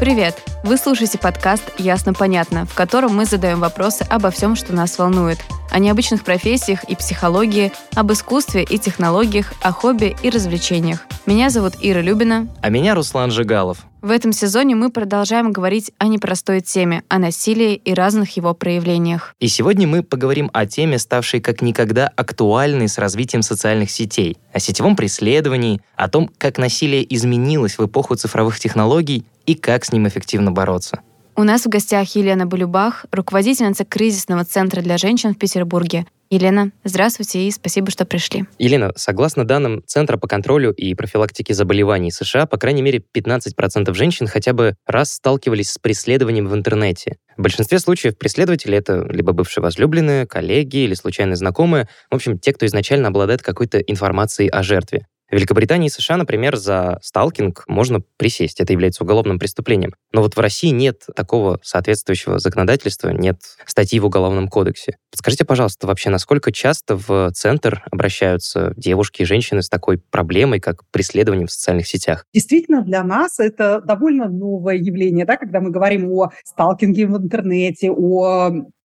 Привет! Вы слушаете подкаст «Ясно-понятно», в котором мы задаем вопросы обо всем, что нас волнует. О необычных профессиях и психологии, об искусстве и технологиях, о хобби и развлечениях. Меня зовут Ира Любина. А меня Руслан Жигалов. В этом сезоне мы продолжаем говорить о непростой теме, о насилии и разных его проявлениях. И сегодня мы поговорим о теме, ставшей как никогда актуальной с развитием социальных сетей, о сетевом преследовании, о том, как насилие изменилось в эпоху цифровых технологий и как с ним эффективно бороться. У нас в гостях Елена Балюбах, руководительница кризисного центра для женщин в Петербурге. Елена, здравствуйте и спасибо, что пришли. Елена, согласно данным Центра по контролю и профилактике заболеваний США, по крайней мере, 15% женщин хотя бы раз сталкивались с преследованием в интернете. В большинстве случаев преследователи — это либо бывшие возлюбленные, коллеги или случайные знакомые, в общем, те, кто изначально обладает какой-то информацией о жертве. В Великобритании и США, например, за сталкинг можно присесть. Это является уголовным преступлением. Но вот в России нет такого соответствующего законодательства, нет статьи в Уголовном кодексе. Подскажите, пожалуйста, вообще, насколько часто в центр обращаются девушки и женщины с такой проблемой, как преследование в социальных сетях? Действительно, для нас это довольно новое явление, да, когда мы говорим о сталкинге в интернете, о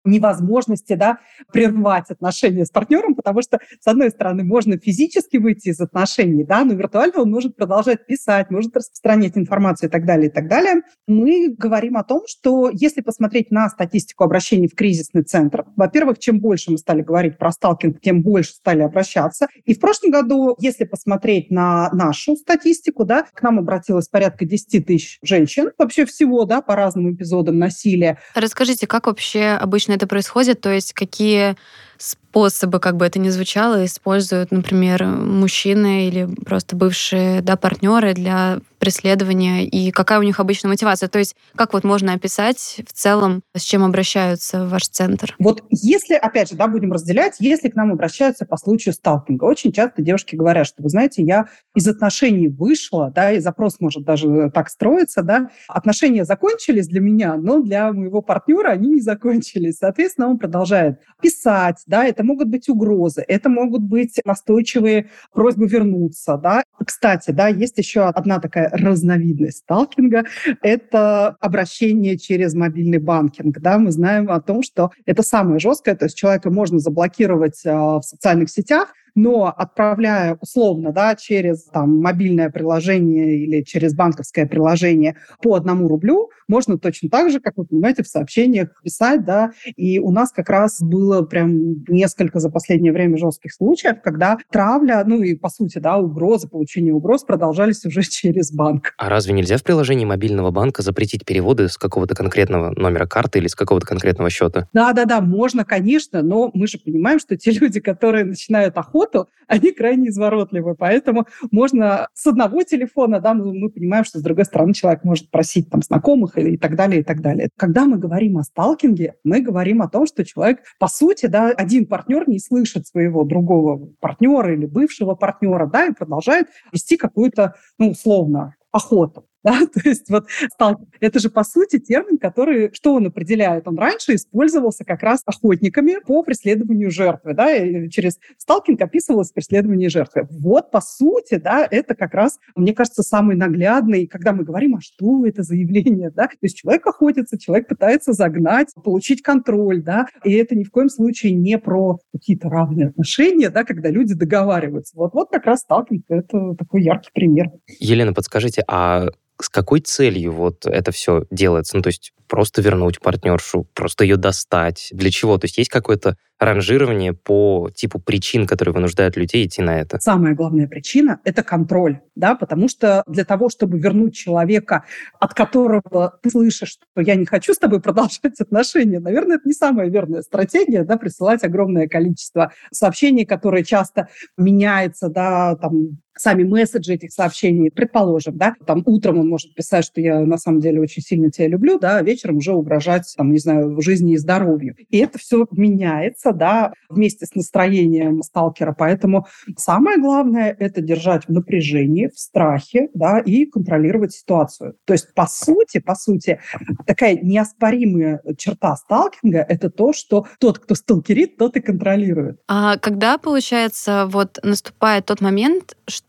невозможности да, прервать отношения с партнером, потому что, с одной стороны, можно физически выйти из отношений, да, но виртуально он может продолжать писать, может распространять информацию и так далее, и так далее. Мы говорим о том, что если посмотреть на статистику обращений в кризисный центр, во-первых, чем больше мы стали говорить про сталкинг, тем больше стали обращаться. И в прошлом году, если посмотреть на нашу статистику, да, к нам обратилось порядка 10 тысяч женщин, вообще всего, да, по разным эпизодам насилия. Расскажите, как вообще обычно это происходит, то есть какие способы, как бы это ни звучало, используют, например, мужчины или просто бывшие да, партнеры для преследования, и какая у них обычно мотивация? То есть как вот можно описать в целом, с чем обращаются в ваш центр? Вот если, опять же, да, будем разделять, если к нам обращаются по случаю сталкинга, очень часто девушки говорят, что, вы знаете, я из отношений вышла, да, и запрос может даже так строиться, да, отношения закончились для меня, но для моего партнера они не закончились. Соответственно, он продолжает писать, да, это могут быть угрозы, это могут быть настойчивые просьбы вернуться, да. Кстати, да, есть еще одна такая разновидность сталкинга, это обращение через мобильный банкинг, да, мы знаем о том, что это самое жесткое, то есть человека можно заблокировать э, в социальных сетях, но отправляя условно да, через там, мобильное приложение или через банковское приложение по одному рублю, можно точно так же, как вы понимаете, в сообщениях писать, да, и у нас как раз было прям несколько за последнее время жестких случаев, когда травля, ну и по сути, да, угрозы, получение угроз продолжались уже через банк. А разве нельзя в приложении мобильного банка запретить переводы с какого-то конкретного номера карты или с какого-то конкретного счета? Да, да, да, можно, конечно, но мы же понимаем, что те люди, которые начинают охоту, работу, они крайне изворотливы. Поэтому можно с одного телефона, да, мы, мы понимаем, что с другой стороны человек может просить там знакомых и, и так далее, и так далее. Когда мы говорим о сталкинге, мы говорим о том, что человек, по сути, да, один партнер не слышит своего другого партнера или бывшего партнера, да, и продолжает вести какую-то, ну, условно, охоту. Да? То есть вот сталкинг – это же, по сути, термин, который, что он определяет? Он раньше использовался как раз охотниками по преследованию жертвы. Да? И через сталкинг описывалось преследование жертвы. Вот, по сути, да, это как раз, мне кажется, самый наглядный, когда мы говорим, а что это за явление? Да? То есть человек охотится, человек пытается загнать, получить контроль, да? и это ни в коем случае не про какие-то равные отношения, да, когда люди договариваются. Вот, вот как раз сталкинг – это такой яркий пример. Елена, подскажите, а с какой целью вот это все делается? Ну, то есть просто вернуть партнершу, просто ее достать. Для чего? То есть есть какое-то ранжирование по типу причин, которые вынуждают людей идти на это? Самая главная причина – это контроль, да, потому что для того, чтобы вернуть человека, от которого ты слышишь, что я не хочу с тобой продолжать отношения, наверное, это не самая верная стратегия, да, присылать огромное количество сообщений, которые часто меняются, да, там, сами месседжи этих сообщений, предположим, да, там утром он может писать, что я на самом деле очень сильно тебя люблю, да, а вечером уже угрожать, там, не знаю, жизни и здоровью. И это все меняется, да, вместе с настроением сталкера. Поэтому самое главное – это держать в напряжении, в страхе, да, и контролировать ситуацию. То есть, по сути, по сути, такая неоспоримая черта сталкинга – это то, что тот, кто сталкерит, тот и контролирует. А когда, получается, вот наступает тот момент, что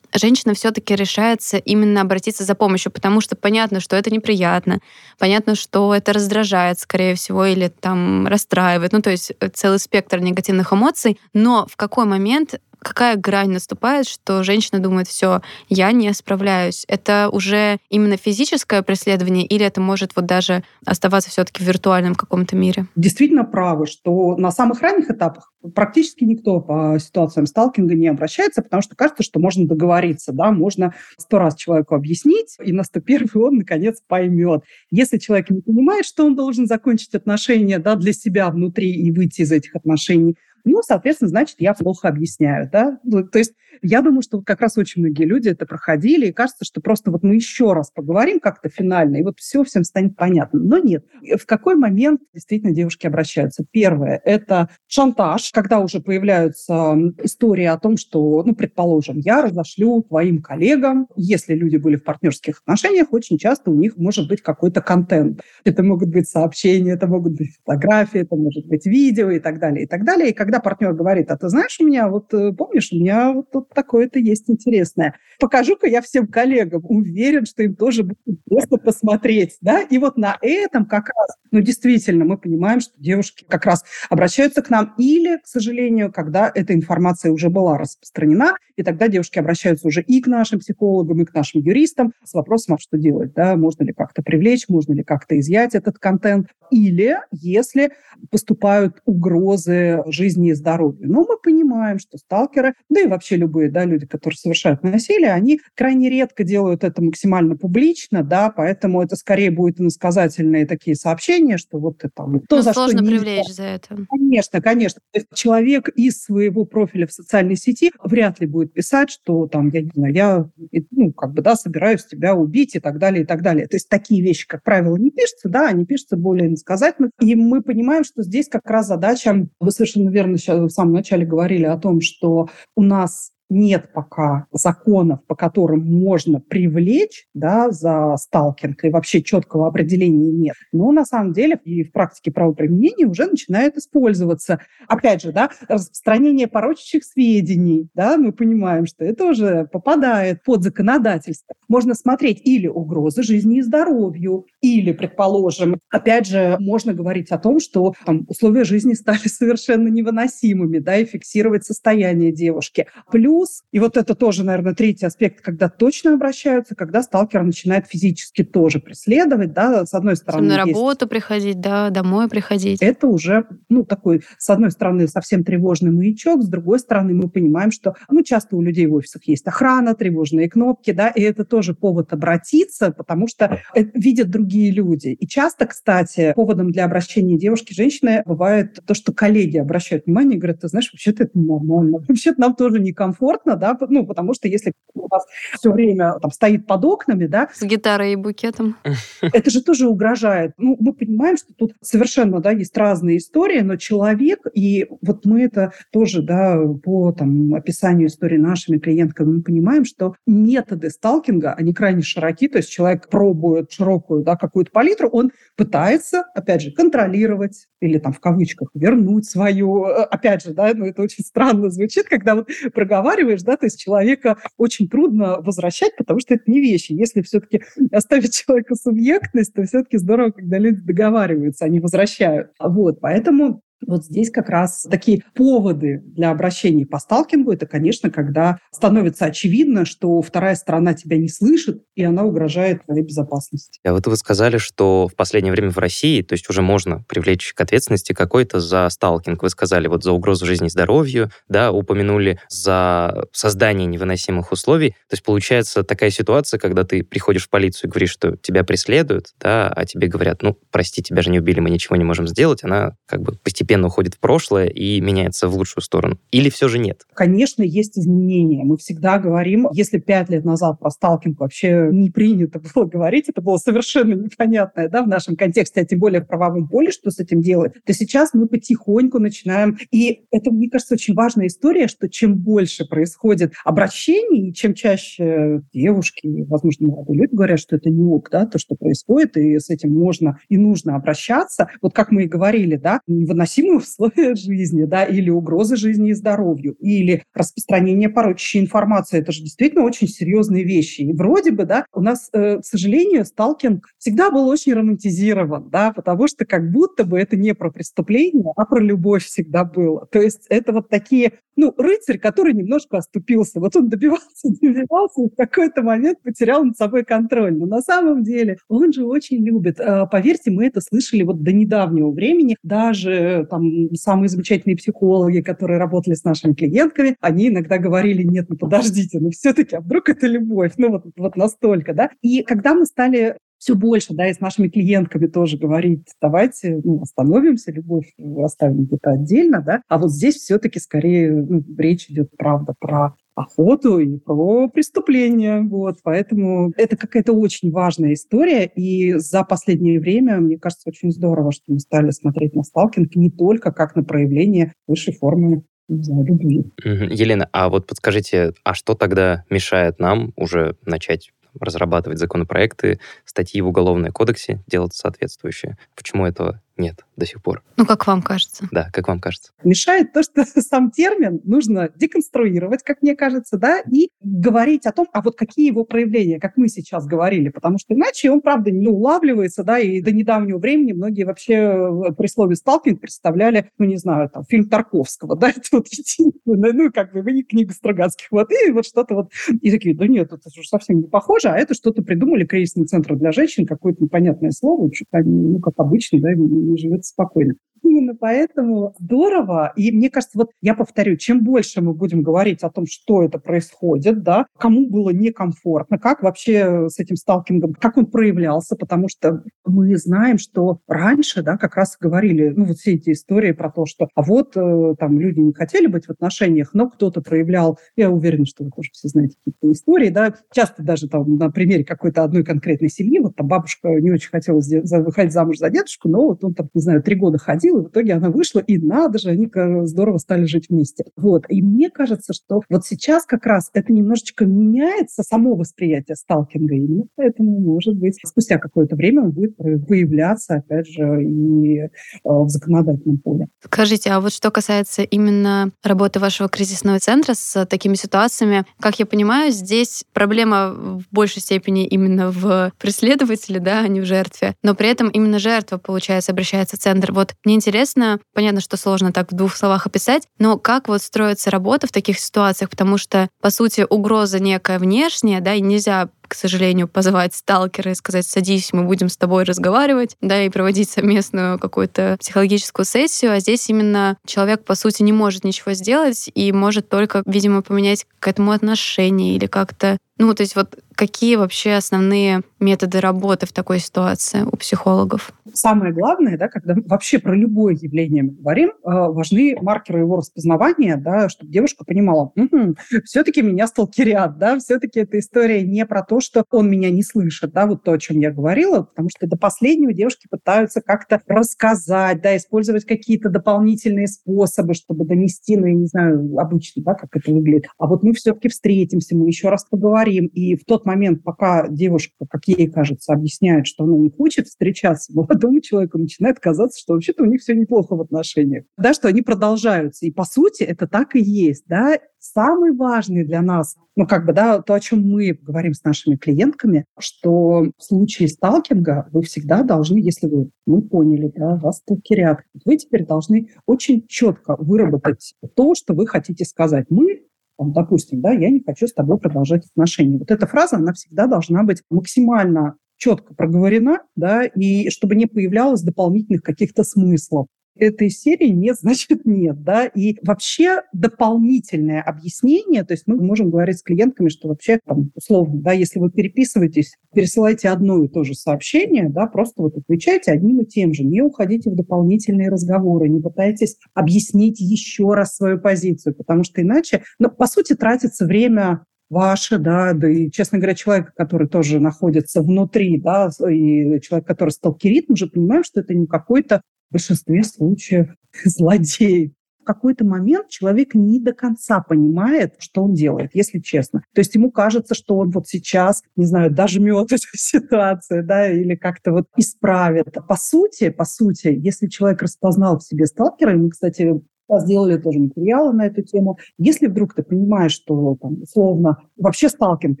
женщина все-таки решается именно обратиться за помощью, потому что понятно, что это неприятно, понятно, что это раздражает, скорее всего, или там расстраивает, ну то есть э, целый спектр негативных эмоций, но в какой момент какая грань наступает, что женщина думает, все, я не справляюсь. Это уже именно физическое преследование или это может вот даже оставаться все-таки в виртуальном каком-то мире? Действительно правы, что на самых ранних этапах практически никто по ситуациям сталкинга не обращается, потому что кажется, что можно договориться, да, можно сто раз человеку объяснить, и на 101 он, наконец, поймет. Если человек не понимает, что он должен закончить отношения да, для себя внутри и выйти из этих отношений, ну, соответственно, значит, я плохо объясняю, да. То есть я думаю, что как раз очень многие люди это проходили, и кажется, что просто вот мы еще раз поговорим как-то финально, и вот все всем станет понятно. Но нет. В какой момент действительно девушки обращаются? Первое – это шантаж, когда уже появляются истории о том, что, ну, предположим, я разошлю твоим коллегам, если люди были в партнерских отношениях, очень часто у них может быть какой-то контент. Это могут быть сообщения, это могут быть фотографии, это может быть видео и так далее, и так далее. И когда партнер говорит, а ты знаешь, у меня вот, э, помнишь, у меня вот тут такое-то есть интересное. Покажу-ка я всем коллегам. Уверен, что им тоже будет интересно посмотреть. Да? И вот на этом как раз, ну, действительно, мы понимаем, что девушки как раз обращаются к нам или, к сожалению, когда эта информация уже была распространена, и тогда девушки обращаются уже и к нашим психологам, и к нашим юристам с вопросом, а что делать, да, можно ли как-то привлечь, можно ли как-то изъять этот контент, или если поступают угрозы жизни и здоровью. Но мы понимаем, что сталкеры, да и вообще любые да, люди, которые совершают насилие, они крайне редко делают это максимально публично, да, поэтому это скорее будет иносказательные такие сообщения, что вот это там... То, ну, за сложно что привлечь за это. Конечно, конечно. То есть человек из своего профиля в социальной сети вряд ли будет писать, что там, я не знаю, я, ну, как бы, да, собираюсь тебя убить и так далее, и так далее. То есть такие вещи, как правило, не пишутся, да, они пишутся более иносказательно. И мы понимаем, что здесь как раз задача, вы совершенно верно сейчас в самом начале говорили о том, что у нас нет пока законов, по которым можно привлечь да, за сталкинг, и вообще четкого определения нет. Но на самом деле и в практике правоприменения уже начинает использоваться. Опять же, да, распространение порочащих сведений, да, мы понимаем, что это уже попадает под законодательство. Можно смотреть или угрозы жизни и здоровью, или, предположим, опять же, можно говорить о том, что там, условия жизни стали совершенно невыносимыми, да, и фиксировать состояние девушки. Плюс плюс, и вот это тоже, наверное, третий аспект, когда точно обращаются, когда сталкер начинает физически тоже преследовать, да, с одной стороны. На работу есть... приходить, да, домой приходить. Это уже, ну, такой, с одной стороны, совсем тревожный маячок, с другой стороны, мы понимаем, что, ну, часто у людей в офисах есть охрана, тревожные кнопки, да, и это тоже повод обратиться, потому что видят другие люди. И часто, кстати, поводом для обращения девушки, женщины бывает то, что коллеги обращают внимание и говорят, ты знаешь, вообще-то это нормально, вообще-то нам тоже некомфортно, комфортно, да, ну, потому что если у вас все время там стоит под окнами, да. С гитарой и букетом. Это же тоже угрожает. Ну, мы понимаем, что тут совершенно, да, есть разные истории, но человек, и вот мы это тоже, да, по там описанию истории нашими клиентками, мы понимаем, что методы сталкинга, они крайне широки, то есть человек пробует широкую, да, какую-то палитру, он пытается, опять же, контролировать или там в кавычках вернуть свою, э, опять же, да, ну это очень странно звучит, когда вот проговариваешь разговариваешь, да, то есть человека очень трудно возвращать, потому что это не вещи. Если все-таки оставить человека субъектность, то все-таки здорово, когда люди договариваются, они возвращают. Вот, поэтому вот здесь как раз такие поводы для обращений по сталкингу, это, конечно, когда становится очевидно, что вторая сторона тебя не слышит, и она угрожает твоей безопасности. А вот вы сказали, что в последнее время в России, то есть уже можно привлечь к ответственности какой-то за сталкинг. Вы сказали вот за угрозу жизни и здоровью, да, упомянули за создание невыносимых условий. То есть получается такая ситуация, когда ты приходишь в полицию и говоришь, что тебя преследуют, да, а тебе говорят, ну, прости, тебя же не убили, мы ничего не можем сделать. Она как бы постепенно постепенно уходит в прошлое и меняется в лучшую сторону? Или все же нет? Конечно, есть изменения. Мы всегда говорим, если пять лет назад про сталкинг вообще не принято было говорить, это было совершенно непонятное да, в нашем контексте, а тем более в правовом поле, что с этим делать, то сейчас мы потихоньку начинаем. И это, мне кажется, очень важная история, что чем больше происходит обращений, чем чаще девушки, возможно, молодые люди говорят, что это не ок, да, то, что происходит, и с этим можно и нужно обращаться. Вот как мы и говорили, да, не выносить невыносимые условия жизни, да, или угрозы жизни и здоровью, или распространение порочащей информации. Это же действительно очень серьезные вещи. И вроде бы, да, у нас, э, к сожалению, сталкинг всегда был очень романтизирован, да, потому что как будто бы это не про преступление, а про любовь всегда было. То есть это вот такие ну, рыцарь, который немножко оступился. Вот он добивался, добивался, и в какой-то момент потерял над собой контроль. Но на самом деле он же очень любит. А, поверьте, мы это слышали вот до недавнего времени. Даже там самые замечательные психологи, которые работали с нашими клиентками, они иногда говорили, нет, ну подождите, ну все-таки, а вдруг это любовь? Ну вот, вот настолько, да? И когда мы стали все больше, да, и с нашими клиентками тоже говорить, давайте ну, остановимся, любовь оставим где-то отдельно, да, а вот здесь все-таки скорее ну, речь идет, правда, про охоту и про преступление. Вот. Поэтому это какая-то очень важная история. И за последнее время, мне кажется, очень здорово, что мы стали смотреть на сталкинг не только как на проявление высшей формы любви. Елена, а вот подскажите, а что тогда мешает нам уже начать разрабатывать законопроекты, статьи в Уголовном кодексе, делать соответствующие. Почему этого нет до сих пор. Ну, как вам кажется? Да, как вам кажется. Мешает то, что сам термин нужно деконструировать, как мне кажется, да, и говорить о том, а вот какие его проявления, как мы сейчас говорили, потому что иначе он, правда, не улавливается, да, и до недавнего времени многие вообще при слове «сталкинг» представляли, ну, не знаю, там, фильм Тарковского, да, это вот единственное, ну, как бы, вы не книгу Стругацких, вот, и вот что-то вот, и такие, да нет, это же совсем не похоже, а это что-то придумали, кризисный центр для женщин, какое-то непонятное слово, что-то, ну, как обычно, да, живет спокойно. Именно поэтому здорово. И мне кажется, вот я повторю, чем больше мы будем говорить о том, что это происходит, да, кому было некомфортно, как вообще с этим сталкингом, как он проявлялся, потому что мы знаем, что раньше, да, как раз говорили, ну, вот все эти истории про то, что а вот э, там люди не хотели быть в отношениях, но кто-то проявлял, я уверена, что вы тоже все знаете какие-то истории, да, часто даже там на примере какой-то одной конкретной семьи, вот там бабушка не очень хотела выходить замуж за дедушку, но вот он там, не знаю, три года ходил, сил, и в итоге она вышла, и надо же, они здорово стали жить вместе. Вот. И мне кажется, что вот сейчас как раз это немножечко меняется, само восприятие сталкинга, и поэтому, может быть, спустя какое-то время он будет появляться, опять же, и э, в законодательном поле. Скажите, а вот что касается именно работы вашего кризисного центра с такими ситуациями, как я понимаю, здесь проблема в большей степени именно в преследователе, да, а не в жертве, но при этом именно жертва, получается, обращается в центр. Вот мне интересно, понятно, что сложно так в двух словах описать, но как вот строится работа в таких ситуациях, потому что, по сути, угроза некая внешняя, да, и нельзя к сожалению, позвать сталкера и сказать, садись, мы будем с тобой разговаривать, да, и проводить совместную какую-то психологическую сессию, а здесь именно человек, по сути, не может ничего сделать и может только, видимо, поменять к этому отношение или как-то ну, то есть вот какие вообще основные методы работы в такой ситуации у психологов? Самое главное, да, когда вообще про любое явление мы говорим, э, важны маркеры его распознавания, да, чтобы девушка понимала, угу, все-таки меня сталкерят, да, все-таки эта история не про то, что он меня не слышит, да, вот то, о чем я говорила, потому что до последнего девушки пытаются как-то рассказать, да, использовать какие-то дополнительные способы, чтобы донести, ну, я не знаю, обычно, да, как это выглядит. А вот мы все-таки встретимся, мы еще раз поговорим, говорим, и в тот момент, пока девушка, как ей кажется, объясняет, что она не хочет встречаться, молодому человеку начинает казаться, что вообще-то у них все неплохо в отношениях, да, что они продолжаются. И по сути это так и есть, да. Самый важный для нас, ну как бы, да, то, о чем мы говорим с нашими клиентками, что в случае сталкинга вы всегда должны, если вы, мы поняли, да, вас сталкерят, вы теперь должны очень четко выработать то, что вы хотите сказать. Мы там, допустим, да, я не хочу с тобой продолжать отношения. Вот эта фраза, она всегда должна быть максимально четко проговорена, да, и чтобы не появлялось дополнительных каких-то смыслов этой серии нет, значит нет, да, и вообще дополнительное объяснение, то есть мы можем говорить с клиентками, что вообще, там, условно, да, если вы переписываетесь, пересылайте одно и то же сообщение, да, просто вот отвечайте одним и тем же, не уходите в дополнительные разговоры, не пытайтесь объяснить еще раз свою позицию, потому что иначе, ну, по сути, тратится время ваше, да, да и, честно говоря, человек, который тоже находится внутри, да, и человек, который сталкерит, мы же понимаем, что это не какой-то в большинстве случаев злодей. какой-то момент человек не до конца понимает, что он делает, если честно. То есть ему кажется, что он вот сейчас, не знаю, дожмет эту ситуацию, да, или как-то вот исправит. По сути, по сути, если человек распознал в себе сталкера, мы, кстати, сделали тоже материалы на эту тему. Если вдруг ты понимаешь, что там, условно, вообще сталкинг –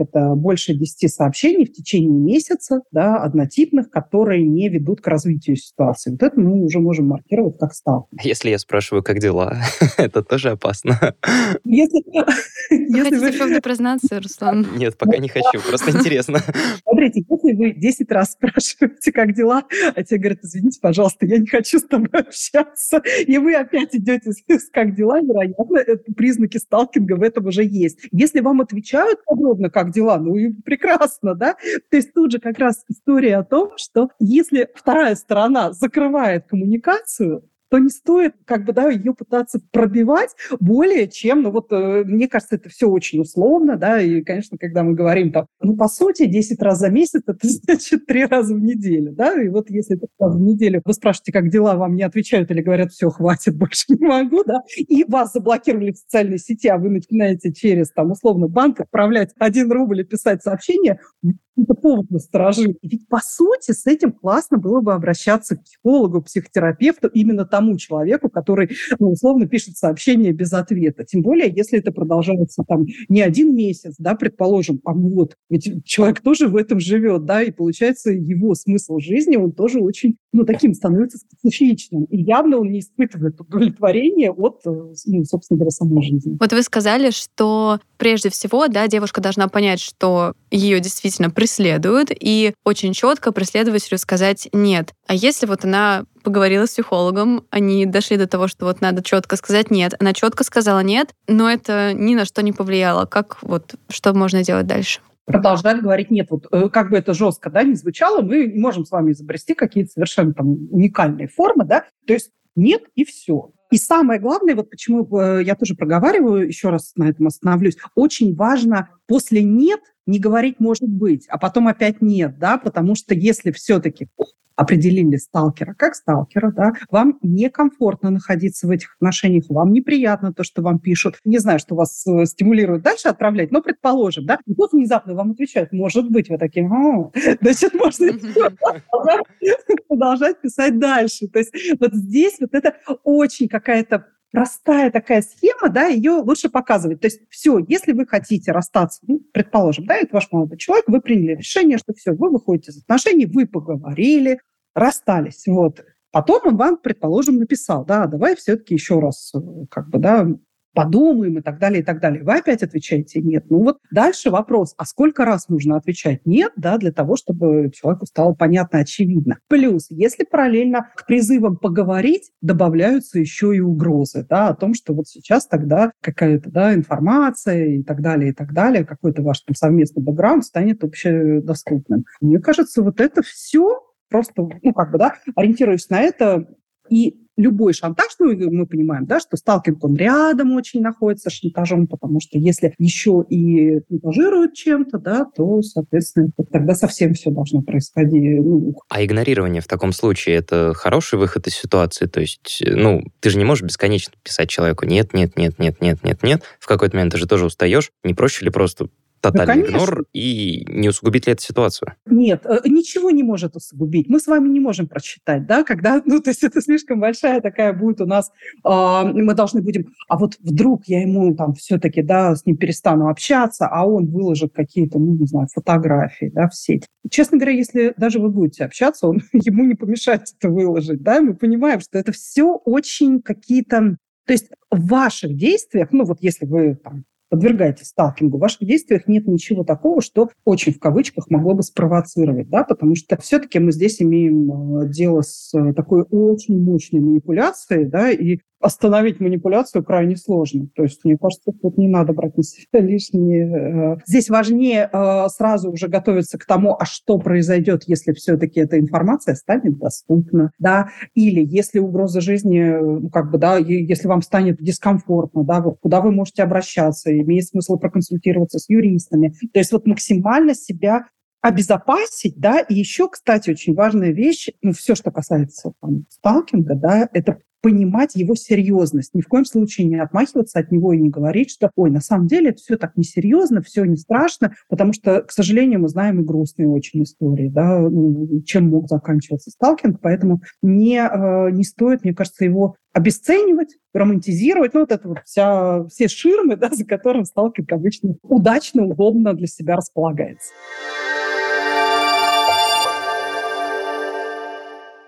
это больше 10 сообщений в течение месяца, да, однотипных, которые не ведут к развитию ситуации. Вот это мы уже можем маркировать как сталкинг. Если я спрашиваю, как дела, это тоже опасно. Если, вы хотите вы... правда признаться, Руслан? Нет, пока не хочу, просто интересно. Смотрите, если вы 10 раз спрашиваете, как дела, а тебе говорят, извините, пожалуйста, я не хочу с тобой общаться, и вы опять идете как дела, вероятно, это признаки сталкинга в этом уже есть. Если вам отвечают подробно, как дела, ну и прекрасно, да? То есть тут же как раз история о том, что если вторая сторона закрывает коммуникацию, то не стоит как бы, да, ее пытаться пробивать более чем, ну вот, э, мне кажется, это все очень условно, да, и, конечно, когда мы говорим там, ну, по сути, 10 раз за месяц, это значит 3 раза в неделю, да, и вот если раз в неделю вы спрашиваете, как дела, вам не отвечают или говорят, все, хватит, больше не могу, да, и вас заблокировали в социальной сети, а вы начинаете через, там, условно, банк отправлять 1 рубль и писать сообщение, это повод насторожить. И ведь, по сути, с этим классно было бы обращаться к психологу, психотерапевту, именно тому человеку, который, ну, условно, пишет сообщение без ответа. Тем более, если это продолжается там не один месяц, да, предположим, а вот, ведь человек тоже в этом живет, да, и получается его смысл жизни, он тоже очень, ну, таким становится специфичным. И явно он не испытывает удовлетворения от, э, ну, собственно говоря, самой жизни. Вот вы сказали, что прежде всего, да, девушка должна понять, что ее действительно преследуют, и очень четко преследователю сказать «нет». А если вот она поговорила с психологом, они дошли до того, что вот надо четко сказать «нет», она четко сказала «нет», но это ни на что не повлияло. Как вот, что можно делать дальше? Продолжать говорить нет. Вот э, как бы это жестко да, не звучало, мы не можем с вами изобрести какие-то совершенно там уникальные формы, да, то есть нет и все. И самое главное, вот почему э, я тоже проговариваю, еще раз на этом остановлюсь, очень важно после «нет» не говорить «может быть», а потом опять «нет», да, потому что если все-таки определили сталкера как сталкера, да, вам некомфортно находиться в этих отношениях, вам неприятно то, что вам пишут, не знаю, что вас э, стимулирует дальше отправлять, но предположим, да, и тут внезапно вам отвечают, может быть, вы такие, а, значит, можно продолжать писать дальше. То есть вот здесь вот это очень какая-то простая такая схема, да, ее лучше показывать. То есть все, если вы хотите расстаться, ну, предположим, да, это ваш молодой человек, вы приняли решение, что все, вы выходите из отношений, вы поговорили, расстались, вот. Потом он вам, предположим, написал, да, давай все-таки еще раз, э, как бы, да, подумаем и так далее, и так далее. Вы опять отвечаете «нет». Ну вот дальше вопрос, а сколько раз нужно отвечать «нет», да, для того, чтобы человеку стало понятно, очевидно. Плюс, если параллельно к призывам поговорить добавляются еще и угрозы, да, о том, что вот сейчас тогда какая-то, да, информация и так далее, и так далее, какой-то ваш там совместный бэкграунд станет общедоступным. Мне кажется, вот это все просто, ну, как бы, да, ориентируясь на это, и любой шантаж, ну, мы понимаем, да, что сталкинг, он рядом очень находится с шантажом, потому что если еще и шантажируют чем-то, да, то, соответственно, тогда совсем все должно происходить. Ну. А игнорирование в таком случае – это хороший выход из ситуации? То есть, ну, ты же не можешь бесконечно писать человеку «нет, нет, нет, нет, нет, нет, нет». В какой-то момент ты же тоже устаешь. Не проще ли просто тотальный ну, игнор, и не усугубит ли это ситуацию? Нет, э, ничего не может усугубить. Мы с вами не можем прочитать, да, когда, ну, то есть это слишком большая такая будет у нас, э, мы должны будем, а вот вдруг я ему там все-таки, да, с ним перестану общаться, а он выложит какие-то, ну, не знаю, фотографии, да, в сеть. Честно говоря, если даже вы будете общаться, он ему не помешает это выложить, да, мы понимаем, что это все очень какие-то то есть в ваших действиях, ну вот если вы там, подвергаетесь сталкингу, в ваших действиях нет ничего такого, что очень в кавычках могло бы спровоцировать, да, потому что все-таки мы здесь имеем э, дело с э, такой очень мощной манипуляцией, да, и остановить манипуляцию крайне сложно. То есть, мне кажется, тут не надо брать на себя лишнее. Э. Здесь важнее сразу уже готовиться к тому, а что произойдет, если все-таки эта информация станет доступна, да, или если угроза жизни, ну, как бы, да, если вам станет дискомфортно, да, вот куда вы можете обращаться, имеет смысл проконсультироваться с юристами. То есть вот максимально себя обезопасить, да, и еще, кстати, очень важная вещь, ну, все, что касается там, сталкинга, да, это понимать его серьезность. Ни в коем случае не отмахиваться от него и не говорить, что, ой, на самом деле это все так несерьезно, все не страшно, потому что, к сожалению, мы знаем и грустные очень истории, да, ну, чем мог заканчиваться сталкинг, поэтому не, э, не стоит, мне кажется, его обесценивать, романтизировать. Ну, вот это вот вся, все ширмы, да, за которым сталкинг обычно удачно, удобно для себя располагается.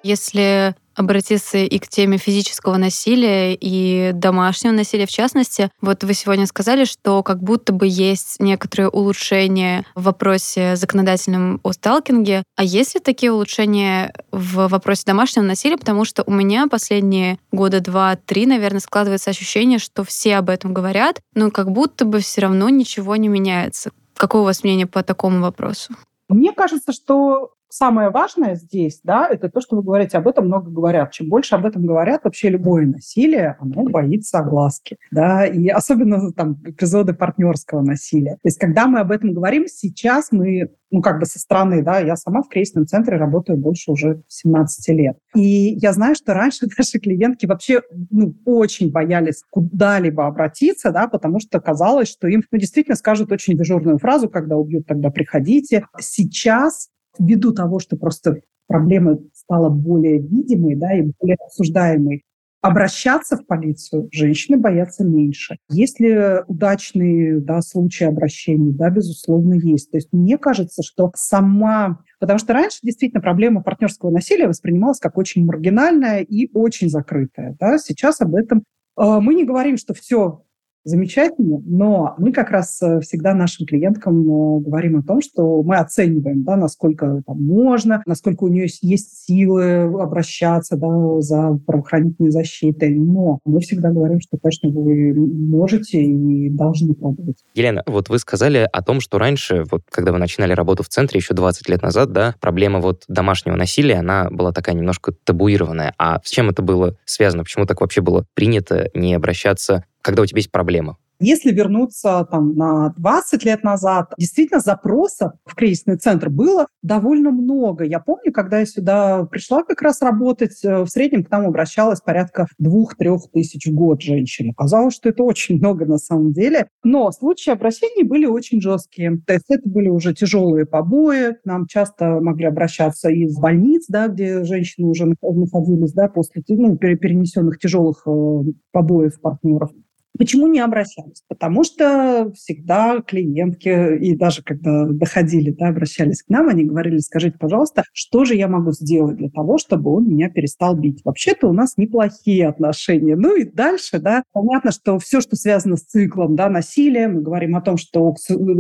Если обратиться и к теме физического насилия и домашнего насилия в частности. Вот вы сегодня сказали, что как будто бы есть некоторые улучшения в вопросе законодательном о сталкинге. А есть ли такие улучшения в вопросе домашнего насилия? Потому что у меня последние года два-три, наверное, складывается ощущение, что все об этом говорят, но как будто бы все равно ничего не меняется. Какое у вас мнение по такому вопросу? Мне кажется, что самое важное здесь, да, это то, что вы говорите, об этом много говорят. Чем больше об этом говорят, вообще любое насилие, оно боится огласки, да, и особенно там эпизоды партнерского насилия. То есть, когда мы об этом говорим, сейчас мы, ну, как бы со стороны, да, я сама в кризисном центре работаю больше уже 17 лет. И я знаю, что раньше наши клиентки вообще, ну, очень боялись куда-либо обратиться, да, потому что казалось, что им, ну, действительно скажут очень дежурную фразу, когда убьют, тогда приходите. Сейчас ввиду того, что просто проблема стала более видимой да, и более обсуждаемой, обращаться в полицию женщины боятся меньше. Если удачные да, случаи обращений, да, безусловно, есть. То есть мне кажется, что сама... Потому что раньше действительно проблема партнерского насилия воспринималась как очень маргинальная и очень закрытая. Да? Сейчас об этом э, мы не говорим, что все замечательно, но мы как раз э, всегда нашим клиенткам э, говорим о том, что мы оцениваем, да, насколько там можно, насколько у нее есть силы обращаться да, за правоохранительной защитой, но мы всегда говорим, что, конечно, вы можете и должны пробовать. Елена, вот вы сказали о том, что раньше, вот когда вы начинали работу в центре еще 20 лет назад, да, проблема вот домашнего насилия, она была такая немножко табуированная. А с чем это было связано? Почему так вообще было принято не обращаться когда у тебя есть проблема? Если вернуться там, на 20 лет назад, действительно запросов в кризисный центр было довольно много. Я помню, когда я сюда пришла как раз работать, э, в среднем к нам обращалось порядка 2-3 тысяч в год женщин. Казалось, что это очень много на самом деле. Но случаи обращений были очень жесткие. То есть это были уже тяжелые побои. К нам часто могли обращаться из больниц, да, где женщины уже находились да, после ну, перенесенных тяжелых э, побоев партнеров. Почему не обращались? Потому что всегда клиентки, и даже когда доходили, да, обращались к нам, они говорили, скажите, пожалуйста, что же я могу сделать для того, чтобы он меня перестал бить? Вообще-то у нас неплохие отношения. Ну и дальше, да, понятно, что все, что связано с циклом да, насилия, мы говорим о том, что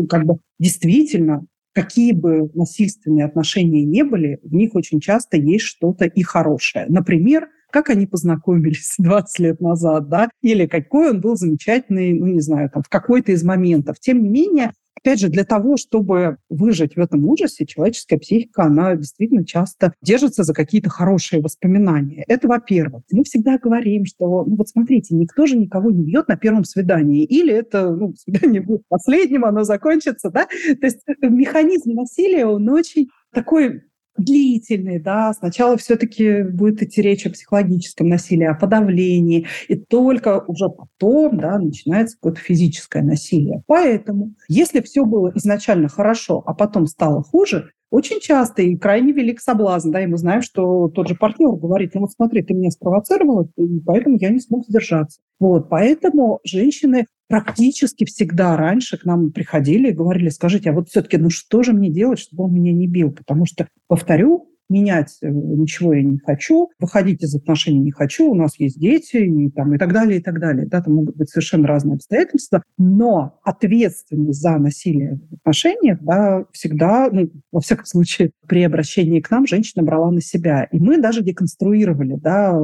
как бы действительно какие бы насильственные отношения не были, в них очень часто есть что-то и хорошее. Например, как они познакомились 20 лет назад, да, или какой он был замечательный, ну, не знаю, там, в какой-то из моментов. Тем не менее, Опять же, для того, чтобы выжить в этом ужасе, человеческая психика, она действительно часто держится за какие-то хорошие воспоминания. Это во-первых. Мы всегда говорим, что, ну вот смотрите, никто же никого не бьет на первом свидании. Или это ну, свидание будет последним, оно закончится, да? То есть э, механизм насилия, он очень такой длительный, да, сначала все-таки будет идти речь о психологическом насилии, о подавлении, и только уже потом, да, начинается какое-то физическое насилие. Поэтому, если все было изначально хорошо, а потом стало хуже, очень часто и крайне велик соблазн, да, и мы знаем, что тот же партнер говорит, ну вот смотри, ты меня спровоцировала, и поэтому я не смог сдержаться. Вот, поэтому женщины практически всегда раньше к нам приходили и говорили, скажите, а вот все-таки, ну что же мне делать, чтобы он меня не бил? Потому что, повторю, менять э, ничего я не хочу, выходить из отношений не хочу, у нас есть дети и, там, и так далее, и так далее. Да, там могут быть совершенно разные обстоятельства, но ответственность за насилие в отношениях да, всегда, ну, во всяком случае, при обращении к нам женщина брала на себя. И мы даже деконструировали да,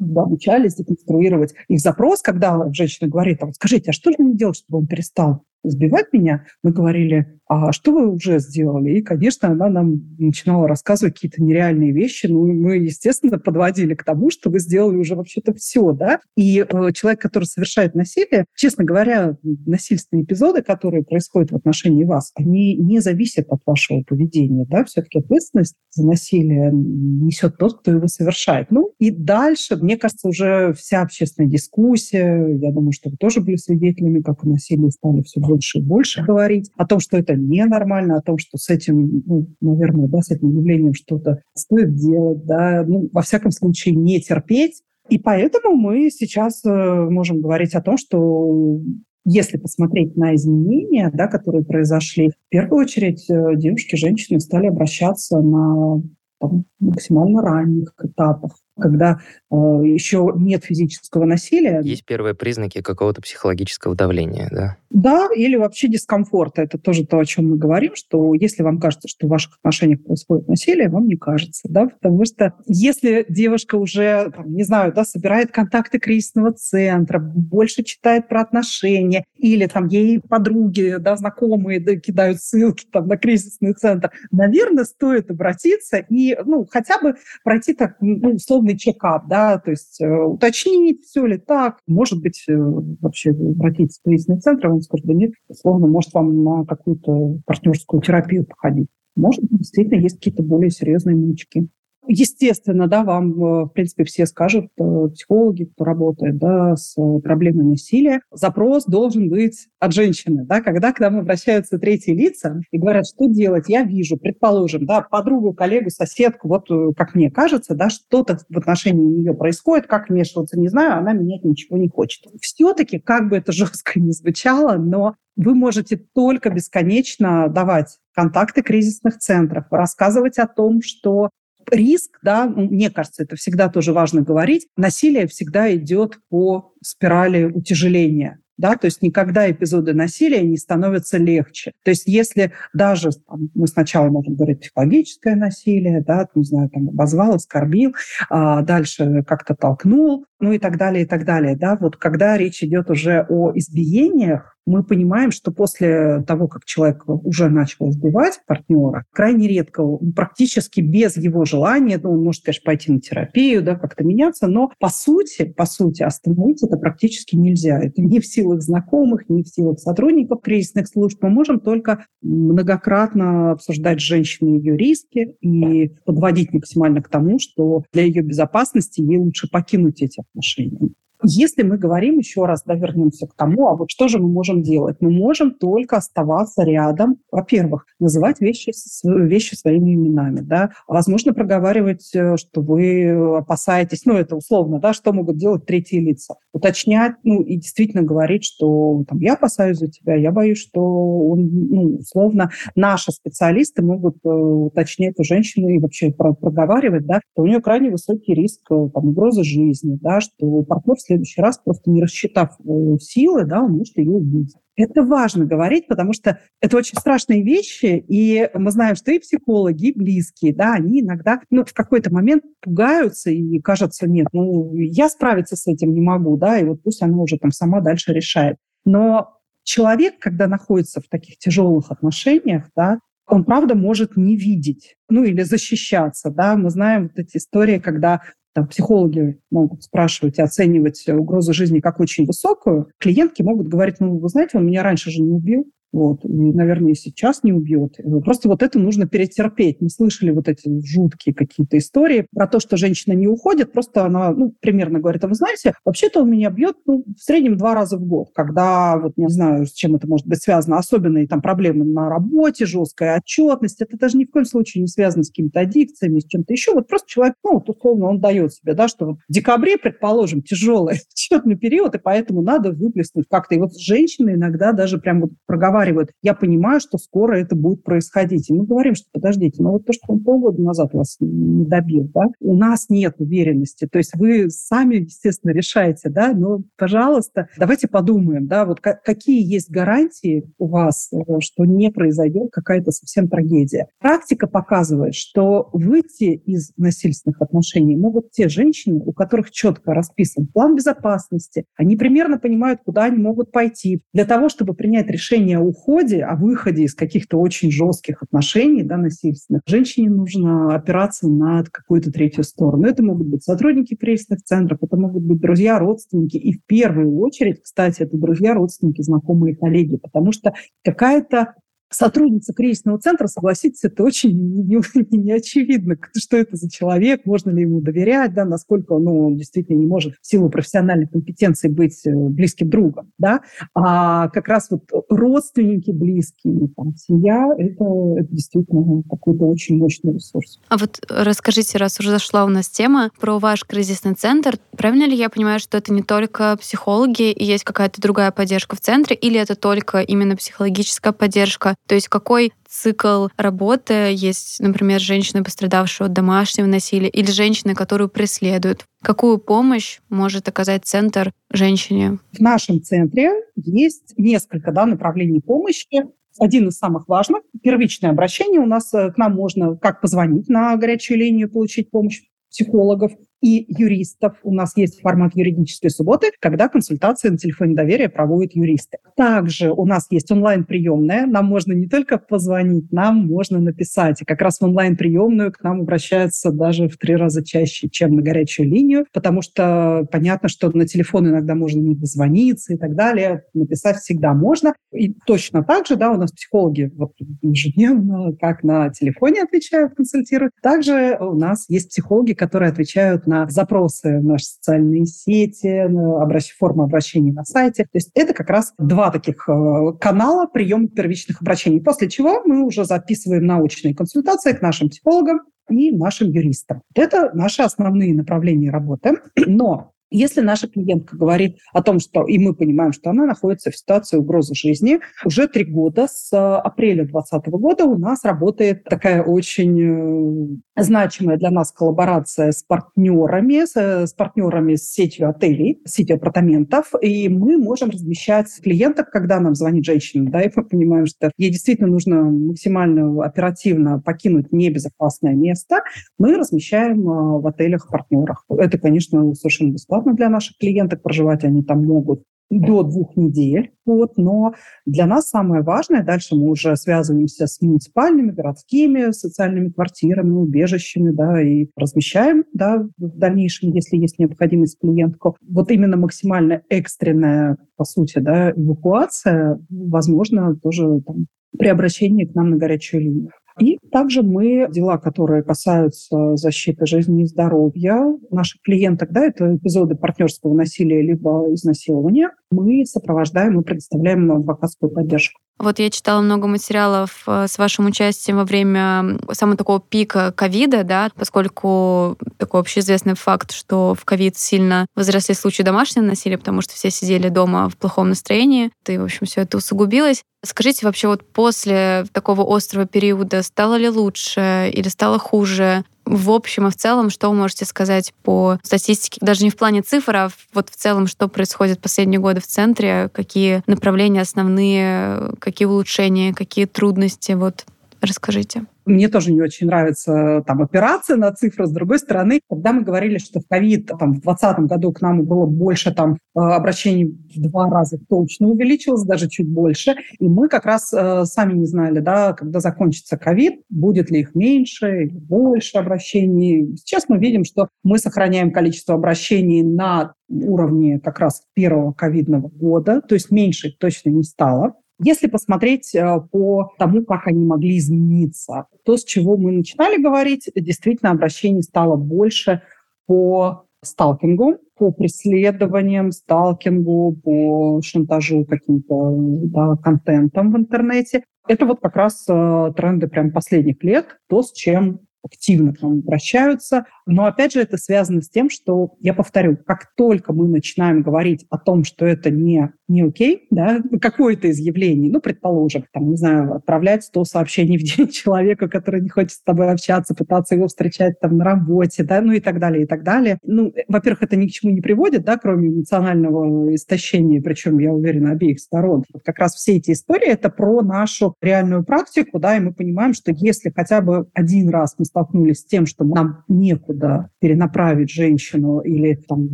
обучались деконструировать их запрос, когда женщина говорит, а вот скажите, а что же мне делать, чтобы он перестал сбивать меня, мы говорили, а что вы уже сделали? И, конечно, она нам начинала рассказывать какие-то нереальные вещи. Ну, мы, естественно, подводили к тому, что вы сделали уже вообще-то все, да? И э, человек, который совершает насилие, честно говоря, насильственные эпизоды, которые происходят в отношении вас, они не зависят от вашего поведения, да? Все-таки ответственность за насилие несет тот, кто его совершает. Ну, и дальше, мне кажется, уже вся общественная дискуссия, я думаю, что вы тоже были свидетелями, как о насилии стали все больше и больше говорить, о том, что это ненормально, о том, что с этим, ну, наверное, да, с этим явлением что-то стоит делать, да, ну, во всяком случае, не терпеть. И поэтому мы сейчас э, можем говорить о том, что если посмотреть на изменения, да, которые произошли, в первую очередь э, девушки, женщины стали обращаться на там, максимально ранних этапах когда э, еще нет физического насилия. Есть первые признаки какого-то психологического давления, да? Да, или вообще дискомфорта. Это тоже то, о чем мы говорим, что если вам кажется, что в ваших отношениях происходит насилие, вам не кажется, да, потому что если девушка уже, там, не знаю, да, собирает контакты кризисного центра, больше читает про отношения, или там ей подруги, да, знакомые да, кидают ссылки там на кризисный центр, наверное, стоит обратиться и, ну, хотя бы пройти так, ну, условно полный чекап, да, то есть э, уточнить, все ли так. Может быть, э, вообще обратиться в кризисный центр, он скажет, да нет, условно, может вам на какую-то партнерскую терапию походить. Может, действительно есть какие-то более серьезные мучки. Естественно, да, вам, э, в принципе, все скажут, э, психологи, кто работает да, с проблемой насилия, запрос должен быть от женщины. Да, когда к нам обращаются третьи лица и говорят, что делать, я вижу, предположим, да, подругу, коллегу, соседку, вот э, как мне кажется, да, что-то в отношении нее происходит, как вмешиваться, не знаю, она менять ничего не хочет. Все-таки, как бы это жестко не звучало, но вы можете только бесконечно давать контакты кризисных центров, рассказывать о том, что риск, да, мне кажется, это всегда тоже важно говорить, насилие всегда идет по спирали утяжеления да, то есть никогда эпизоды насилия не становятся легче. То есть если даже там, мы сначала можем говорить психологическое насилие, да, не знаю, там обозвал, оскорбил, а дальше как-то толкнул, ну и так далее, и так далее, да, вот когда речь идет уже о избиениях, мы понимаем, что после того, как человек уже начал избивать партнера, крайне редко, практически без его желания, ну, он может, конечно, пойти на терапию, да, как-то меняться, но по сути, по сути, остановить это практически нельзя. Это не в силах знакомых, не в силах сотрудников кризисных служб. Мы можем только многократно обсуждать с женщиной ее риски и подводить максимально к тому, что для ее безопасности ей лучше покинуть эти отношения. Если мы говорим еще раз, да, вернемся к тому, а вот что же мы можем делать? Мы можем только оставаться рядом. Во-первых, называть вещи, вещи своими именами, да. Возможно, проговаривать, э, что вы опасаетесь, ну, это условно, да, что могут делать третьи лица. Уточнять, ну, и действительно говорить, что там, я опасаюсь за тебя, я боюсь, что он, ну, условно, наши специалисты могут э, уточнять у женщины и вообще проговаривать, да, что у нее крайне высокий риск э, там, угрозы жизни, да, что партнер следующий раз, просто не рассчитав э, силы, да, он может ее убить. Это важно говорить, потому что это очень страшные вещи, и мы знаем, что и психологи, и близкие, да, они иногда ну, в какой-то момент пугаются и кажется, нет, ну, я справиться с этим не могу, да, и вот пусть она уже там сама дальше решает. Но человек, когда находится в таких тяжелых отношениях, да, он, правда, может не видеть, ну или защищаться, да. Мы знаем вот эти истории, когда там, психологи могут спрашивать и оценивать угрозу жизни как очень высокую, клиентки могут говорить, ну, вы знаете, он меня раньше же не убил, вот. И, наверное, и сейчас не убьет. Просто вот это нужно перетерпеть. Мы слышали вот эти жуткие какие-то истории про то, что женщина не уходит, просто она, ну, примерно говорит, а вы знаете, вообще-то он меня бьет, ну, в среднем два раза в год, когда, вот не знаю, с чем это может быть связано, особенные там проблемы на работе, жесткая отчетность, это даже ни в коем случае не связано с какими-то аддикциями, с чем-то еще. Вот просто человек, ну, вот условно, он дает себе, да, что вот в декабре, предположим, тяжелый отчетный период, и поэтому надо выплеснуть как-то. И вот женщины иногда даже прям вот проговаривают проговаривают, я понимаю, что скоро это будет происходить. И мы говорим, что подождите, ну вот то, что он полгода назад вас не добил, да, у нас нет уверенности. То есть вы сами, естественно, решаете, да, но, пожалуйста, давайте подумаем, да, вот какие есть гарантии у вас, э, что не произойдет какая-то совсем трагедия. Практика показывает, что выйти из насильственных отношений могут те женщины, у которых четко расписан план безопасности, они примерно понимают, куда они могут пойти. Для того, чтобы принять решение о уходе, о выходе из каких-то очень жестких отношений, да, насильственных, женщине нужно опираться на какую-то третью сторону. Это могут быть сотрудники кризисных центров, это могут быть друзья, родственники. И в первую очередь, кстати, это друзья, родственники, знакомые коллеги, потому что какая-то сотрудница кризисного центра, согласитесь, это очень неочевидно, не что это за человек, можно ли ему доверять, да, насколько ну, он действительно не может в силу профессиональной компетенции быть э, близким другом. Да? А как раз вот родственники близкие, там, семья, это, это действительно какой-то очень мощный ресурс. А вот расскажите, раз уже зашла у нас тема про ваш кризисный центр, правильно ли я понимаю, что это не только психологи и есть какая-то другая поддержка в центре, или это только именно психологическая поддержка? То есть какой цикл работы есть, например, женщина, пострадавшая от домашнего насилия, или женщина, которую преследуют. Какую помощь может оказать центр женщине? В нашем центре есть несколько да, направлений помощи. Один из самых важных – первичное обращение. У нас э, к нам можно как позвонить на горячую линию, получить помощь психологов, и юристов. У нас есть формат юридической субботы, когда консультации на телефоне доверия проводят юристы. Также у нас есть онлайн-приемная. Нам можно не только позвонить, нам можно написать. И как раз в онлайн-приемную к нам обращаются даже в три раза чаще, чем на горячую линию, потому что понятно, что на телефон иногда можно не дозвониться и так далее. Написать всегда можно. И точно так же, да, у нас психологи вот ежедневно, как на телефоне отвечают, консультируют. Также у нас есть психологи, которые отвечают на запросы в наши социальные сети, обращ... форма обращений на сайте. То есть это как раз два таких э, канала приема первичных обращений. После чего мы уже записываем научные консультации к нашим психологам и нашим юристам. Это наши основные направления работы. Но если наша клиентка говорит о том, что, и мы понимаем, что она находится в ситуации угрозы жизни, уже три года, с апреля 2020 года у нас работает такая очень э, значимая для нас коллаборация с партнерами, с, с партнерами с сетью отелей, с сетью апартаментов, и мы можем размещать клиенток, когда нам звонит женщина, да, и мы понимаем, что ей действительно нужно максимально оперативно покинуть небезопасное место, мы размещаем э, в отелях-партнерах. Это, конечно, совершенно бесплатно бесплатно для наших клиенток, проживать они там могут до двух недель. Вот, но для нас самое важное, дальше мы уже связываемся с муниципальными, городскими социальными квартирами, убежищами, да, и размещаем, да, в дальнейшем, если есть необходимость клиентку. Вот именно максимально экстренная, по сути, да, эвакуация, возможно, тоже там, при обращении к нам на горячую линию. И также мы дела, которые касаются защиты жизни и здоровья наших клиенток, да, это эпизоды партнерского насилия либо изнасилования, мы сопровождаем и предоставляем адвокатскую поддержку. Вот я читала много материалов э, с вашим участием во время самого такого пика ковида, да, поскольку такой общеизвестный факт, что в ковид сильно возросли случаи домашнего насилия, потому что все сидели дома в плохом настроении, и, в общем, все это усугубилось. Скажите, вообще вот после такого острого периода стало ли лучше или стало хуже? В общем и в целом, что вы можете сказать по статистике, даже не в плане цифр, а вот в целом, что происходит последние годы в центре, какие направления основные, какие улучшения, какие трудности, вот расскажите. Мне тоже не очень нравится там операция на цифры. С другой стороны, когда мы говорили, что в ковид там, в 2020 году к нам было больше там э, обращений в два раза точно увеличилось, даже чуть больше. И мы как раз э, сами не знали, да, когда закончится ковид, будет ли их меньше или больше обращений. Сейчас мы видим, что мы сохраняем количество обращений на уровне как раз первого ковидного года, то есть меньше точно не стало. Если посмотреть э, по тому, как они могли измениться, то, с чего мы начинали говорить, действительно обращений стало больше по сталкингу, по преследованиям, сталкингу, по шантажу каким-то да, контентом в интернете. Это вот как раз э, тренды прям последних лет, то, с чем активно к нам обращаются. Но опять же это связано с тем, что, я повторю, как только мы начинаем говорить о том, что это не, не окей, да, какое-то из явлений, ну, предположим, там, не знаю, отправлять 100 сообщений в день человеку, который не хочет с тобой общаться, пытаться его встречать там на работе, да, ну и так далее, и так далее. Ну, во-первых, это ни к чему не приводит, да, кроме эмоционального истощения, причем, я уверена, обеих сторон. Вот как раз все эти истории — это про нашу реальную практику, да, и мы понимаем, что если хотя бы один раз мы столкнулись с тем, что нам некуда перенаправить женщину или там,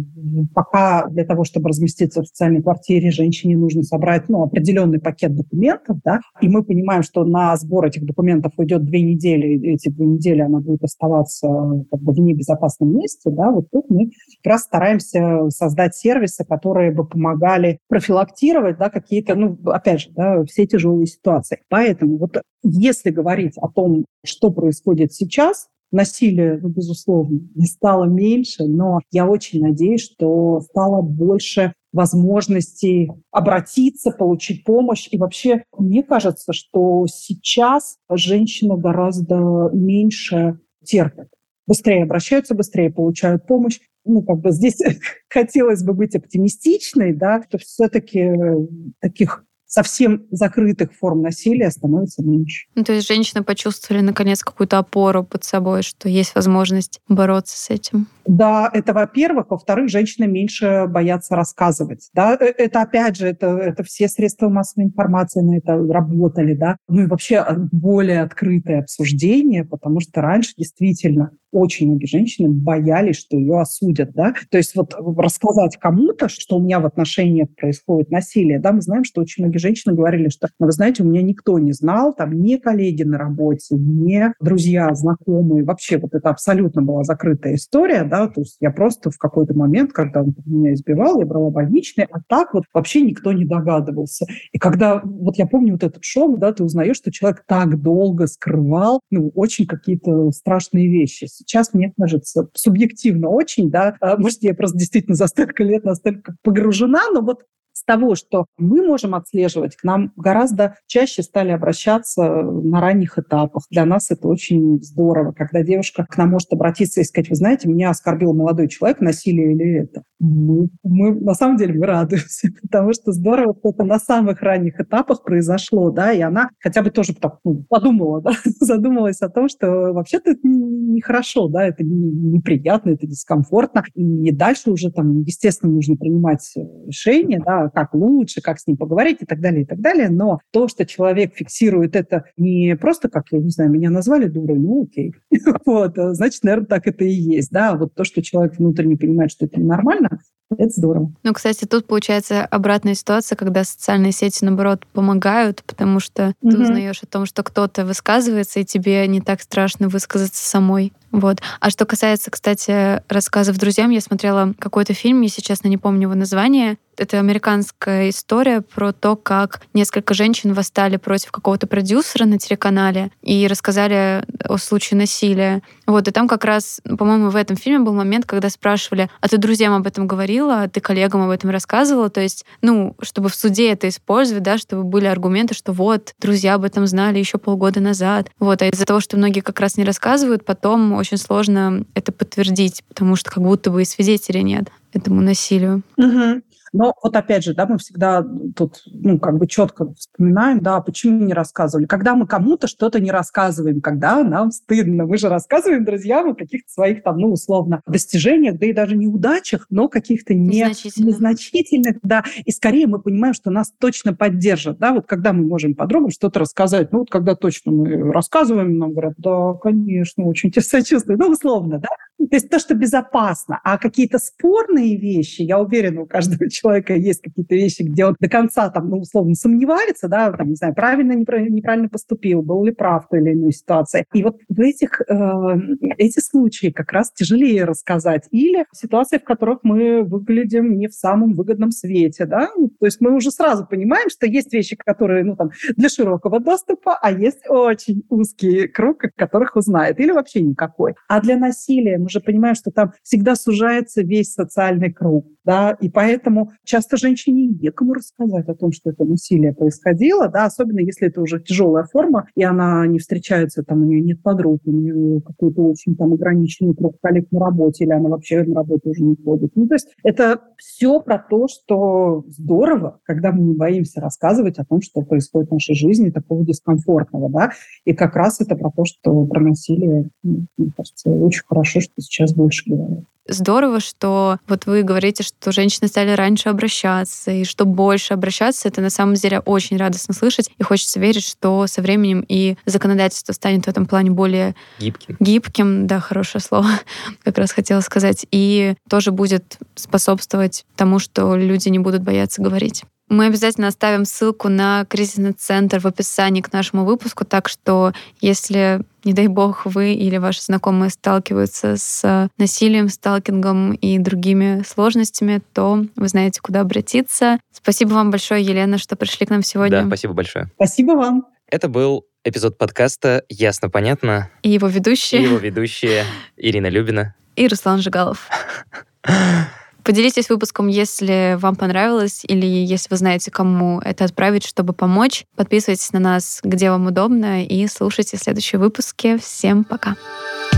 пока для того, чтобы разместиться в социальной квартире, женщине нужно собрать ну, определенный пакет документов, да, и мы понимаем, что на сбор этих документов уйдет две недели, и эти две недели она будет оставаться как бы в небезопасном месте, да, вот тут мы как раз стараемся создать сервисы, которые бы помогали профилактировать да, какие-то, ну, опять же, да, все тяжелые ситуации. Поэтому вот если говорить о том, что происходит сейчас, насилие, ну, безусловно, не стало меньше, но я очень надеюсь, что стало больше возможностей обратиться, получить помощь. И вообще, мне кажется, что сейчас женщины гораздо меньше терпят. Быстрее обращаются, быстрее получают помощь. Ну, как бы здесь хотелось бы быть оптимистичной, да, что все-таки таких совсем закрытых форм насилия становится меньше. Ну, то есть женщины почувствовали, наконец, какую-то опору под собой, что есть возможность бороться с этим. Да, это во-первых. Во-вторых, женщины меньше боятся рассказывать. Да? Э, это, опять же, это, это все средства массовой информации на это работали. Да? Ну и вообще э, более открытое обсуждение, потому что раньше действительно очень многие женщины боялись, что ее осудят, да, то есть вот рассказать кому-то, что у меня в отношениях происходит насилие, да, мы знаем, что очень многие женщины говорили, что, ну, вы знаете, у меня никто не знал, там, ни коллеги на работе, ни друзья, знакомые, вообще вот это абсолютно была закрытая история, да, то есть я просто в какой-то момент, когда он меня избивал, я брала больничный, а так вот вообще никто не догадывался. И когда, вот я помню вот этот шок, да, ты узнаешь, что человек так долго скрывал, ну, очень какие-то страшные вещи сейчас, мне кажется, субъективно очень, да, а, может, я просто действительно за столько лет настолько погружена, но вот с того, что мы можем отслеживать, к нам гораздо чаще стали обращаться на ранних этапах. Для нас это очень здорово, когда девушка к нам может обратиться и сказать, вы знаете, меня оскорбил молодой человек, насилие или это. Мы, мы на самом деле мы радуемся, потому что здорово, что это на самых ранних этапах произошло, да, и она хотя бы тоже так, ну, подумала, да, задумалась о том, что вообще-то это нехорошо, да, это неприятно, это дискомфортно, и дальше уже там, естественно, нужно принимать решение, да, как лучше, как с ним поговорить и так далее, и так далее. Но то, что человек фиксирует это не просто как, я не знаю, меня назвали дурой, ну окей. вот, значит, наверное, так это и есть. Да, вот то, что человек внутренне понимает, что это ненормально, это здорово. Ну, кстати, тут получается обратная ситуация, когда социальные сети, наоборот, помогают, потому что угу. ты узнаешь о том, что кто-то высказывается, и тебе не так страшно высказаться самой. Вот. А что касается, кстати, рассказов друзьям, я смотрела какой-то фильм, я сейчас не помню его название. Это американская история про то, как несколько женщин восстали против какого-то продюсера на телеканале и рассказали о случае насилия. Вот, и там как раз, по-моему, в этом фильме был момент, когда спрашивали, а ты друзьям об этом говорила, а ты коллегам об этом рассказывала? То есть, ну, чтобы в суде это использовать, да, чтобы были аргументы, что вот, друзья об этом знали еще полгода назад. Вот, а из-за того, что многие как раз не рассказывают, потом очень сложно это подтвердить, потому что как будто бы и свидетелей нет этому насилию. Угу. Но вот опять же, да, мы всегда тут, ну, как бы четко вспоминаем, да, почему не рассказывали. Когда мы кому-то что-то не рассказываем, когда нам стыдно, мы же рассказываем друзьям о каких-то своих там, ну, условно, достижениях, да и даже неудачах, но каких-то не, незначительных. незначительных, да. И скорее мы понимаем, что нас точно поддержат, да, вот когда мы можем подробно что-то рассказать, ну, вот когда точно мы рассказываем, нам говорят, да, конечно, очень тебе сочувствую, ну, условно, да. То есть то, что безопасно, а какие-то спорные вещи, я уверена, у каждого человека есть какие-то вещи, где он до конца там, ну, условно, сомневается, да, там, не знаю, правильно, неправильно поступил, был ли прав в той или иной ситуации. И вот в этих, э, эти случаи как раз тяжелее рассказать. Или ситуации, в которых мы выглядим не в самом выгодном свете, да, ну, то есть мы уже сразу понимаем, что есть вещи, которые, ну, там, для широкого доступа, а есть очень узкий круг, которых узнает, или вообще никакой. А для насилия мы же понимаем, что там всегда сужается весь социальный круг. Да, и поэтому часто женщине некому рассказать о том, что это насилие происходило, да, особенно если это уже тяжелая форма, и она не встречается, там, у нее нет подруг, у нее какой-то очень там ограниченный круг коллег на работе, или она вообще на работу уже не ходит. Ну, то есть это все про то, что здорово, когда мы не боимся рассказывать о том, что происходит в нашей жизни, такого дискомфортного, да, и как раз это про то, что про насилие, мне кажется, очень хорошо, что сейчас больше говорят здорово, что вот вы говорите, что женщины стали раньше обращаться, и что больше обращаться, это на самом деле очень радостно слышать, и хочется верить, что со временем и законодательство станет в этом плане более гибким. Гибким, да, хорошее слово, как раз хотела сказать, и тоже будет способствовать тому, что люди не будут бояться говорить. Мы обязательно оставим ссылку на кризисный центр в описании к нашему выпуску, так что если, не дай бог, вы или ваши знакомые сталкиваются с насилием, сталкингом и другими сложностями, то вы знаете, куда обратиться. Спасибо вам большое, Елена, что пришли к нам сегодня. Да, спасибо большое. Спасибо вам. Это был эпизод подкаста «Ясно, понятно». И его ведущие. И его ведущие Ирина Любина. И Руслан Жигалов. Поделитесь выпуском, если вам понравилось, или если вы знаете, кому это отправить, чтобы помочь. Подписывайтесь на нас, где вам удобно, и слушайте следующие выпуски. Всем пока! Пока.